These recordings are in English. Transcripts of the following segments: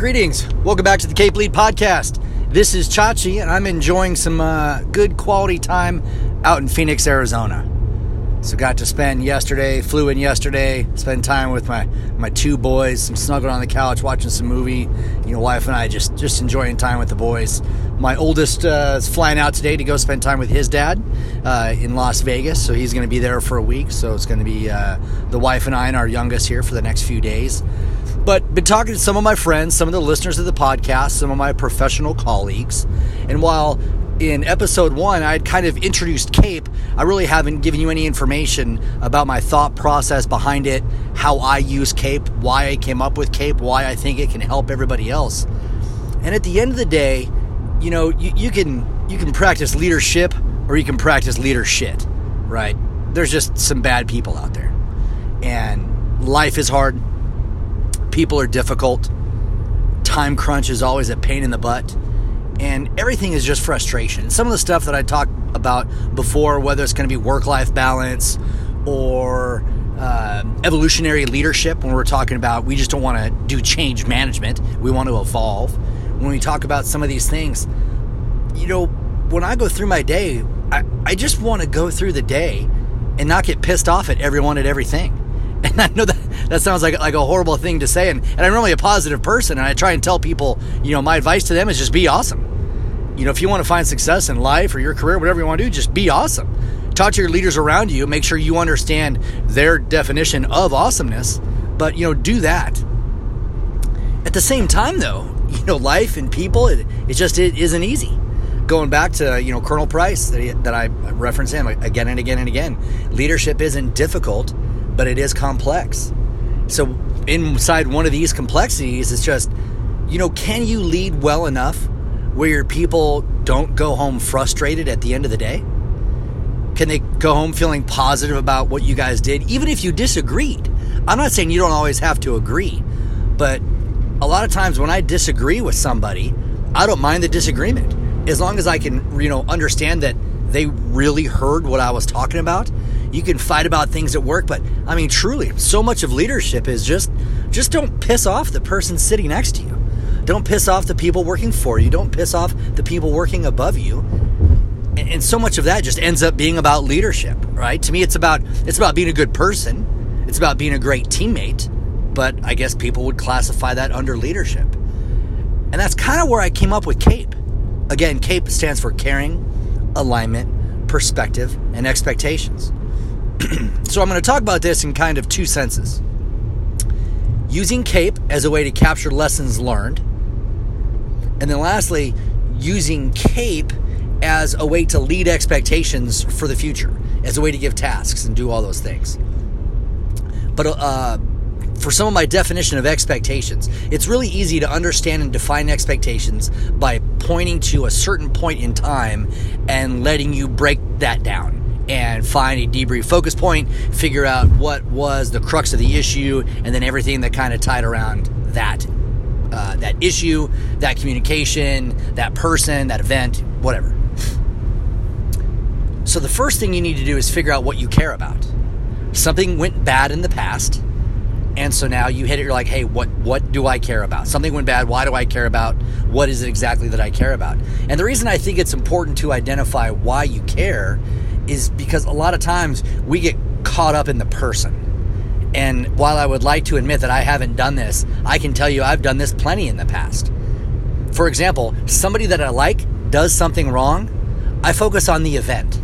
Greetings. Welcome back to the Cape Lead Podcast. This is Chachi, and I'm enjoying some uh, good quality time out in Phoenix, Arizona. So got to spend yesterday, flew in yesterday, spend time with my my two boys, some snuggling on the couch, watching some movie. You know, wife and I just just enjoying time with the boys. My oldest uh, is flying out today to go spend time with his dad uh, in Las Vegas, so he's going to be there for a week. So it's going to be uh, the wife and I and our youngest here for the next few days. But been talking to some of my friends, some of the listeners of the podcast, some of my professional colleagues, and while in episode one, I had kind of introduced CAPE. I really haven't given you any information about my thought process behind it, how I use CAPE, why I came up with CAPE, why I think it can help everybody else. And at the end of the day, you know, you, you can you can practice leadership or you can practice leader shit, right? There's just some bad people out there. And life is hard. People are difficult. Time crunch is always a pain in the butt and everything is just frustration. Some of the stuff that I talked about before, whether it's going to be work life balance or uh, evolutionary leadership, when we're talking about we just don't want to do change management, we want to evolve. When we talk about some of these things, you know, when I go through my day, I, I just want to go through the day and not get pissed off at everyone at everything. And I know that that sounds like like a horrible thing to say, and, and I'm really a positive person, and I try and tell people, you know, my advice to them is just be awesome you know, if you want to find success in life or your career, whatever you want to do, just be awesome. Talk to your leaders around you, make sure you understand their definition of awesomeness, but, you know, do that. At the same time, though, you know, life and people, it, it just it isn't easy. Going back to, you know, Colonel Price, that, he, that I reference him again and again and again, leadership isn't difficult, but it is complex. So, inside one of these complexities, it's just, you know, can you lead well enough where your people don't go home frustrated at the end of the day? Can they go home feeling positive about what you guys did, even if you disagreed? I'm not saying you don't always have to agree, but a lot of times when I disagree with somebody, I don't mind the disagreement as long as I can, you know, understand that they really heard what I was talking about. You can fight about things at work, but I mean, truly, so much of leadership is just, just don't piss off the person sitting next to you. Don't piss off the people working for you. Don't piss off the people working above you. And so much of that just ends up being about leadership, right? To me, it's about it's about being a good person. It's about being a great teammate. But I guess people would classify that under leadership. And that's kind of where I came up with CAPE. Again, CAPE stands for caring, alignment, perspective, and expectations. so I'm going to talk about this in kind of two senses using CAPE as a way to capture lessons learned and then lastly, using CAPE as a way to lead expectations for the future, as a way to give tasks and do all those things. But uh, for some of my definition of expectations, it's really easy to understand and define expectations by pointing to a certain point in time and letting you break that down and find a debrief focus point, figure out what was the crux of the issue, and then everything that kind of tied around that uh, that issue, that communication, that person, that event, whatever. So the first thing you need to do is figure out what you care about. Something went bad in the past, and so now you hit it. You're like, hey, what what do I care about? Something went bad. Why do I care about? What is it exactly that I care about? And the reason I think it's important to identify why you care is because a lot of times we get caught up in the person and while I would like to admit that I haven't done this, I can tell you I've done this plenty in the past. For example, somebody that I like does something wrong, I focus on the event.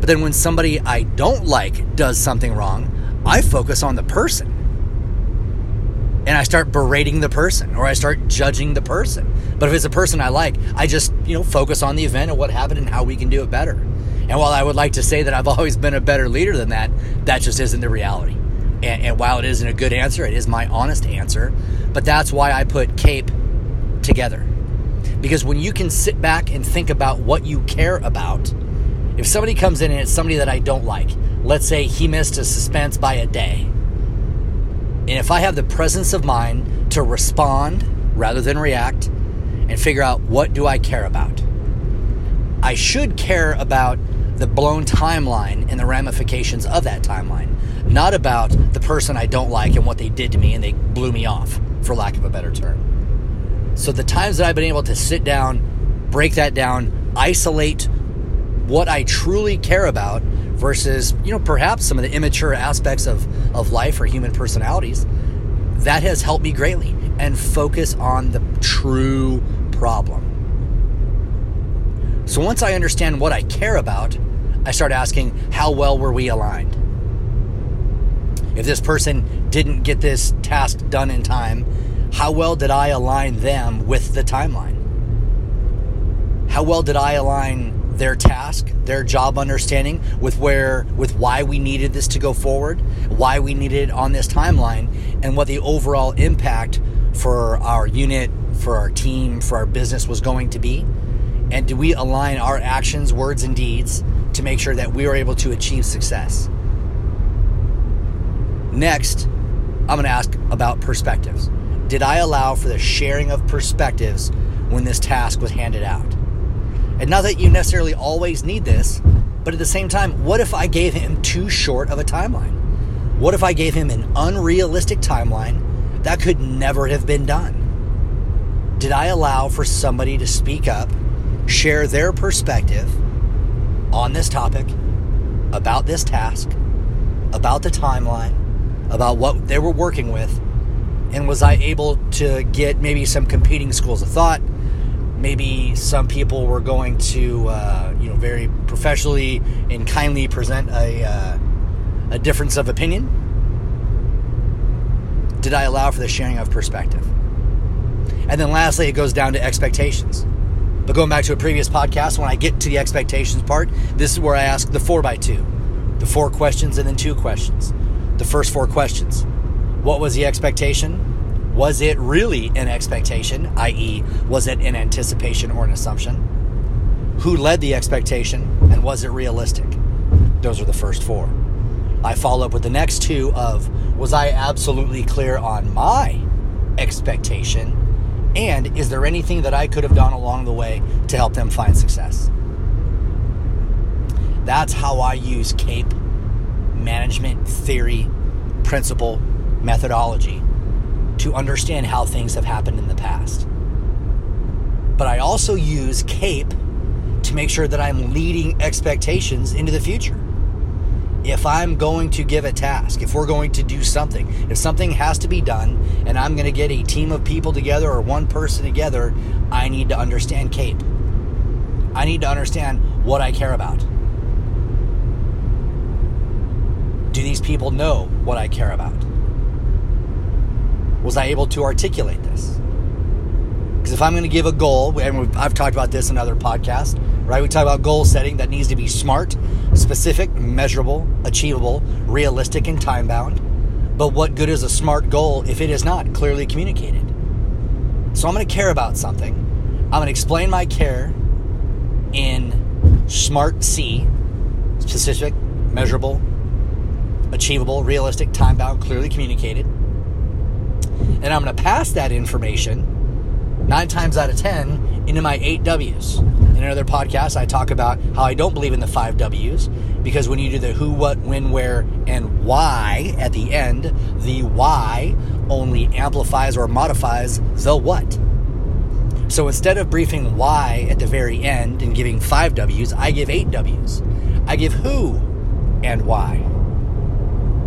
But then when somebody I don't like does something wrong, I focus on the person. And I start berating the person or I start judging the person. But if it's a person I like, I just, you know, focus on the event and what happened and how we can do it better. And while I would like to say that I've always been a better leader than that, that just isn't the reality. And, and while it isn't a good answer, it is my honest answer. But that's why I put CAPE together. Because when you can sit back and think about what you care about, if somebody comes in and it's somebody that I don't like, let's say he missed a suspense by a day, and if I have the presence of mind to respond rather than react and figure out what do I care about, I should care about the blown timeline and the ramifications of that timeline, not about the person I don't like and what they did to me and they blew me off. for lack of a better term. So the times that I've been able to sit down, break that down, isolate what I truly care about versus, you know, perhaps some of the immature aspects of, of life or human personalities, that has helped me greatly and focus on the true problem. So once I understand what I care about, I start asking, how well were we aligned? If this person didn't get this task done in time, how well did I align them with the timeline? How well did I align their task, their job understanding with where with why we needed this to go forward, why we needed it on this timeline, and what the overall impact for our unit, for our team, for our business was going to be? And do we align our actions, words, and deeds to make sure that we are able to achieve success? Next, I'm going to ask about perspectives. Did I allow for the sharing of perspectives when this task was handed out? And not that you necessarily always need this, but at the same time, what if I gave him too short of a timeline? What if I gave him an unrealistic timeline that could never have been done? Did I allow for somebody to speak up, share their perspective on this topic, about this task, about the timeline, about what they were working with? And was I able to get maybe some competing schools of thought? Maybe some people were going to, uh, you know, very professionally and kindly present a, uh, a difference of opinion. Did I allow for the sharing of perspective? And then lastly, it goes down to expectations. But going back to a previous podcast, when I get to the expectations part, this is where I ask the four by two, the four questions and then two questions. The first four questions What was the expectation? Was it really an expectation, i.e., was it an anticipation or an assumption? Who led the expectation and was it realistic? Those are the first four. I follow up with the next two of was I absolutely clear on my expectation? And is there anything that I could have done along the way to help them find success? That's how I use CAPE management theory, principle, methodology to understand how things have happened in the past. But I also use CAPE to make sure that I'm leading expectations into the future. If I'm going to give a task, if we're going to do something, if something has to be done and I'm going to get a team of people together or one person together, I need to understand CAPE. I need to understand what I care about. Do these people know what I care about? Was I able to articulate this? Because if I'm going to give a goal, and I've talked about this in other podcasts, right? We talk about goal setting that needs to be smart, specific, measurable, achievable, realistic, and time bound. But what good is a smart goal if it is not clearly communicated? So I'm going to care about something. I'm going to explain my care in SMART C, specific, measurable, achievable, realistic, time bound, clearly communicated. And I'm going to pass that information nine times out of 10 into my eight W's. In another podcast, I talk about how I don't believe in the five W's because when you do the who, what, when, where, and why at the end, the why only amplifies or modifies the what. So instead of briefing why at the very end and giving five W's, I give eight W's. I give who and why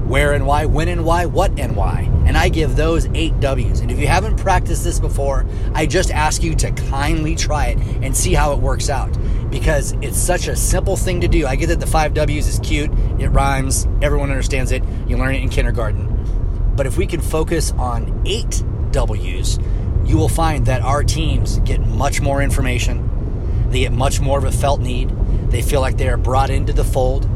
where and why, when and why, what and why. And I give those eight W's. And if you haven't practiced this before, I just ask you to kindly try it and see how it works out because it's such a simple thing to do. I get that the five W's is cute, it rhymes, everyone understands it, you learn it in kindergarten. But if we can focus on eight W's, you will find that our teams get much more information, they get much more of a felt need, they feel like they are brought into the fold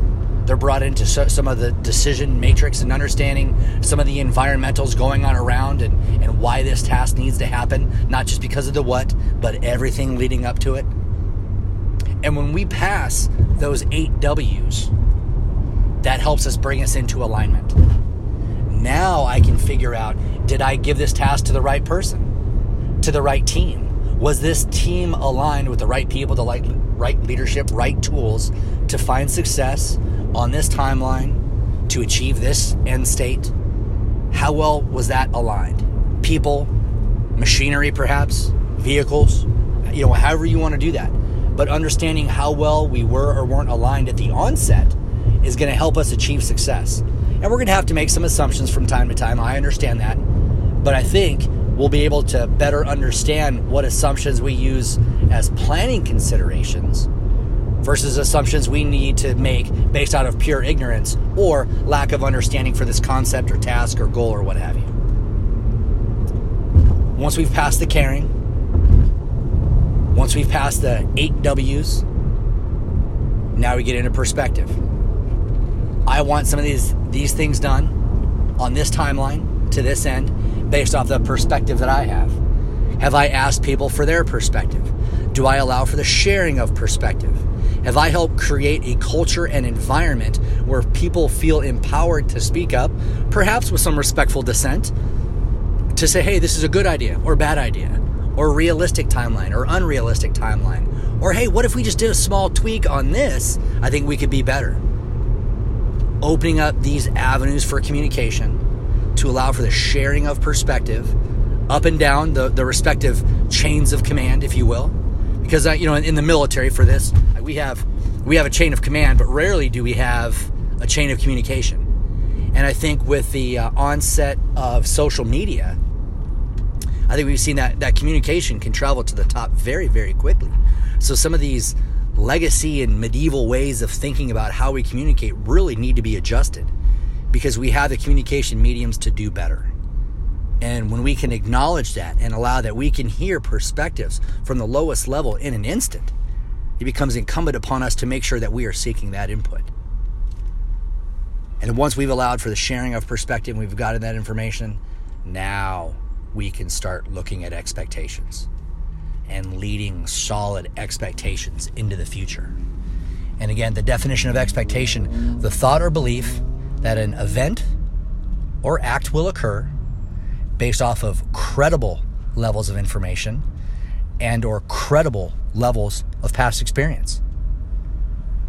they're brought into some of the decision matrix and understanding some of the environmentals going on around and, and why this task needs to happen, not just because of the what, but everything leading up to it. And when we pass those eight W's, that helps us bring us into alignment. Now I can figure out did I give this task to the right person, to the right team? Was this team aligned with the right people, the right, right leadership, right tools to find success on this timeline to achieve this end state? How well was that aligned? people, machinery, perhaps, vehicles, you know, however you want to do that. But understanding how well we were or weren't aligned at the onset is going to help us achieve success. And we're going to have to make some assumptions from time to time. I understand that. But I think we'll be able to better understand what assumptions we use as planning considerations versus assumptions we need to make based out of pure ignorance or lack of understanding for this concept or task or goal or what have you. Once we've passed the caring, once we've passed the eight W's, now we get into perspective. I want some of these these things done on this timeline to this end based off the perspective that I have. Have I asked people for their perspective? Do I allow for the sharing of perspective? Have I helped create a culture and environment where people feel empowered to speak up, perhaps with some respectful dissent, to say, hey, this is a good idea or bad idea, or realistic timeline or unrealistic timeline, or hey, what if we just did a small tweak on this? I think we could be better. Opening up these avenues for communication to allow for the sharing of perspective up and down the, the respective chains of command, if you will. Because, uh, you know, in, in the military for this, we have we have a chain of command, but rarely do we have a chain of communication. And I think with the uh, onset of social media, I think we've seen that that communication can travel to the top very very quickly. So some of these legacy and medieval ways of thinking about how we communicate really need to be adjusted because we have the communication mediums to do better. And when we can acknowledge that and allow that we can hear perspectives from the lowest level in an instant, it becomes incumbent upon us to make sure that we are seeking that input. And once we've allowed for the sharing of perspective, we've gotten that information, now we can start looking at expectations and leading solid expectations into the future. And again, the definition of expectation the thought or belief that an event or act will occur based off of credible levels of information and or credible levels of past experience.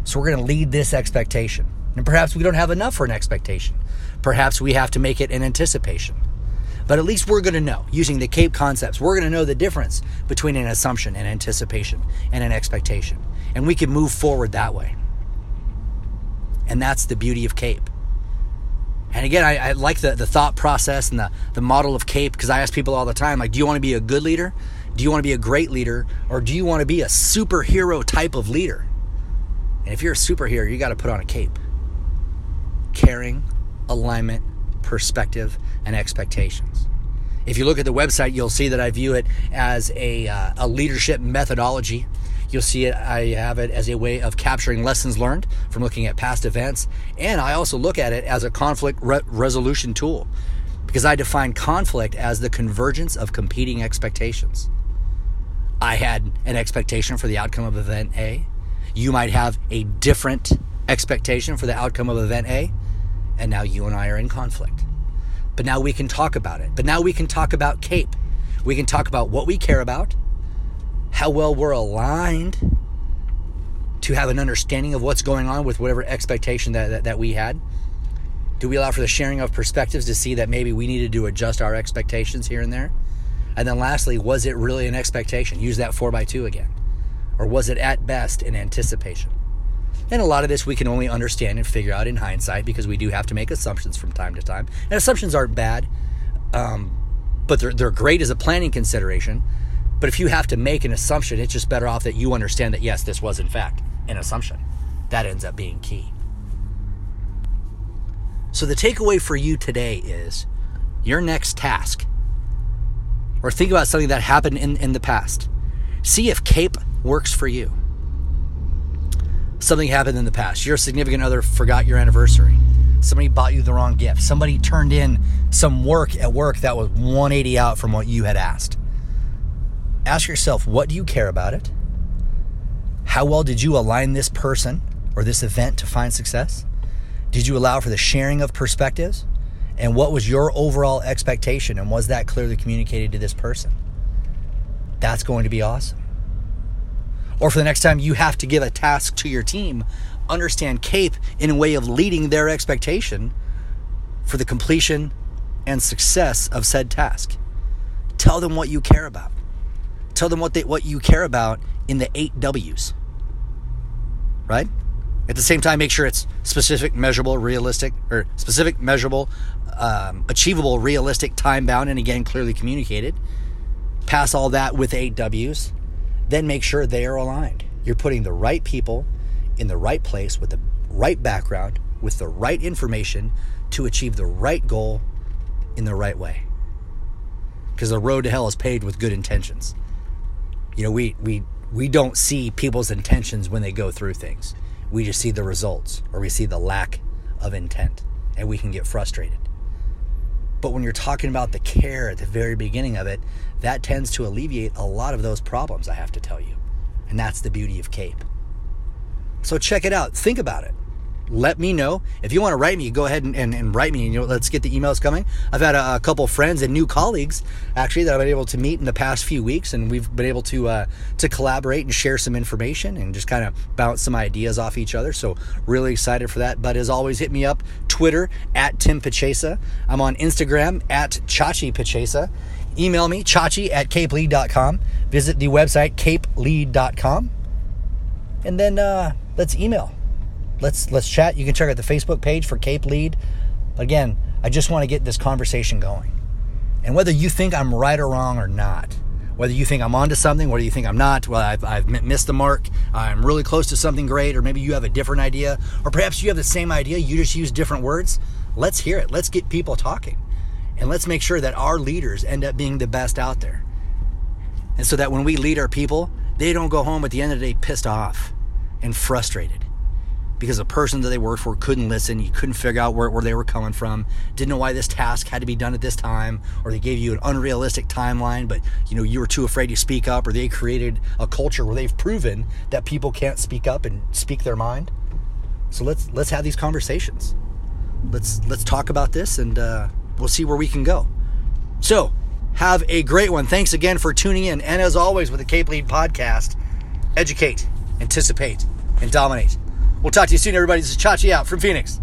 So we're going to lead this expectation. And perhaps we don't have enough for an expectation. Perhaps we have to make it an anticipation. But at least we're going to know, using the CAPE concepts, we're going to know the difference between an assumption and anticipation and an expectation. And we can move forward that way. And that's the beauty of CAPE. And again, I, I like the, the thought process and the, the model of CAPE because I ask people all the time, like, do you want to be a good leader? Do you want to be a great leader or do you want to be a superhero type of leader? And if you're a superhero, you got to put on a cape. Caring, alignment, perspective, and expectations. If you look at the website, you'll see that I view it as a, uh, a leadership methodology. You'll see it, I have it as a way of capturing lessons learned from looking at past events. And I also look at it as a conflict re- resolution tool because I define conflict as the convergence of competing expectations. I had an expectation for the outcome of event A. You might have a different expectation for the outcome of event A. And now you and I are in conflict. But now we can talk about it. But now we can talk about CAPE. We can talk about what we care about, how well we're aligned to have an understanding of what's going on with whatever expectation that, that, that we had. Do we allow for the sharing of perspectives to see that maybe we needed to adjust our expectations here and there? And then lastly, was it really an expectation? Use that 4x2 again. Or was it at best an anticipation? And a lot of this we can only understand and figure out in hindsight because we do have to make assumptions from time to time. And assumptions aren't bad, um, but they're, they're great as a planning consideration. But if you have to make an assumption, it's just better off that you understand that, yes, this was in fact an assumption. That ends up being key. So the takeaway for you today is your next task or think about something that happened in, in the past. See if CAPE works for you. Something happened in the past. Your significant other forgot your anniversary. Somebody bought you the wrong gift. Somebody turned in some work at work that was 180 out from what you had asked. Ask yourself, what do you care about it? How well did you align this person or this event to find success? Did you allow for the sharing of perspectives? And what was your overall expectation? And was that clearly communicated to this person? That's going to be awesome. Or for the next time you have to give a task to your team, understand CAPE in a way of leading their expectation for the completion and success of said task. Tell them what you care about. Tell them what they what you care about in the eight W's. Right? At the same time, make sure it's specific, measurable, realistic, or specific, measurable, um, achievable, realistic, time bound, and again, clearly communicated. Pass all that with eight W's. Then make sure they are aligned. You're putting the right people in the right place with the right background, with the right information to achieve the right goal in the right way. Because the road to hell is paved with good intentions. You know, we, we, we don't see people's intentions when they go through things. We just see the results or we see the lack of intent and we can get frustrated. But when you're talking about the care at the very beginning of it, that tends to alleviate a lot of those problems, I have to tell you. And that's the beauty of CAPE. So check it out. Think about it let me know. If you want to write me, go ahead and, and, and write me. You know, let's get the emails coming. I've had a, a, couple friends and new colleagues actually that I've been able to meet in the past few weeks, and we've been able to uh, to collaborate and share some information and just kind of bounce some ideas off each other. So really excited for that. But as always, hit me up Twitter at Tim Pachesa. I'm on Instagram at Chachi Pachesa. Email me chachi at capelead.com. Visit the website capelead.com. And then uh, let's email let's let's chat. You can check out the Facebook page for Cape Lead. Again, I just want to get this conversation going. And whether you think I'm right or wrong or not, whether you think I'm onto something, whether you think I'm not, well, I've, I've missed the mark, I'm really close to something great, or maybe you have a different idea, or perhaps you have the same idea, you just use different words. Let's hear it. Let's get people talking. And let's make sure that our leaders end up being the best out there. And so that when we lead our people, they don't go home at the end of the day pissed off and frustrated because the person that they worked for couldn't listen. You couldn't figure out where, where they were coming from. Didn't know why this task had to be done at this time, or they gave you an unrealistic timeline, but you know you were too afraid to speak up, or they created a culture where they've proven that people can't speak up and speak their mind. So let's let's have these conversations. Let's let's talk about this, and uh, we'll see where we can go. So have a great one. Thanks again for tuning in, and as always with the Cape Lead podcast, educate, anticipate, and dominate. We'll talk to you soon, everybody. This is Chachi out from Phoenix.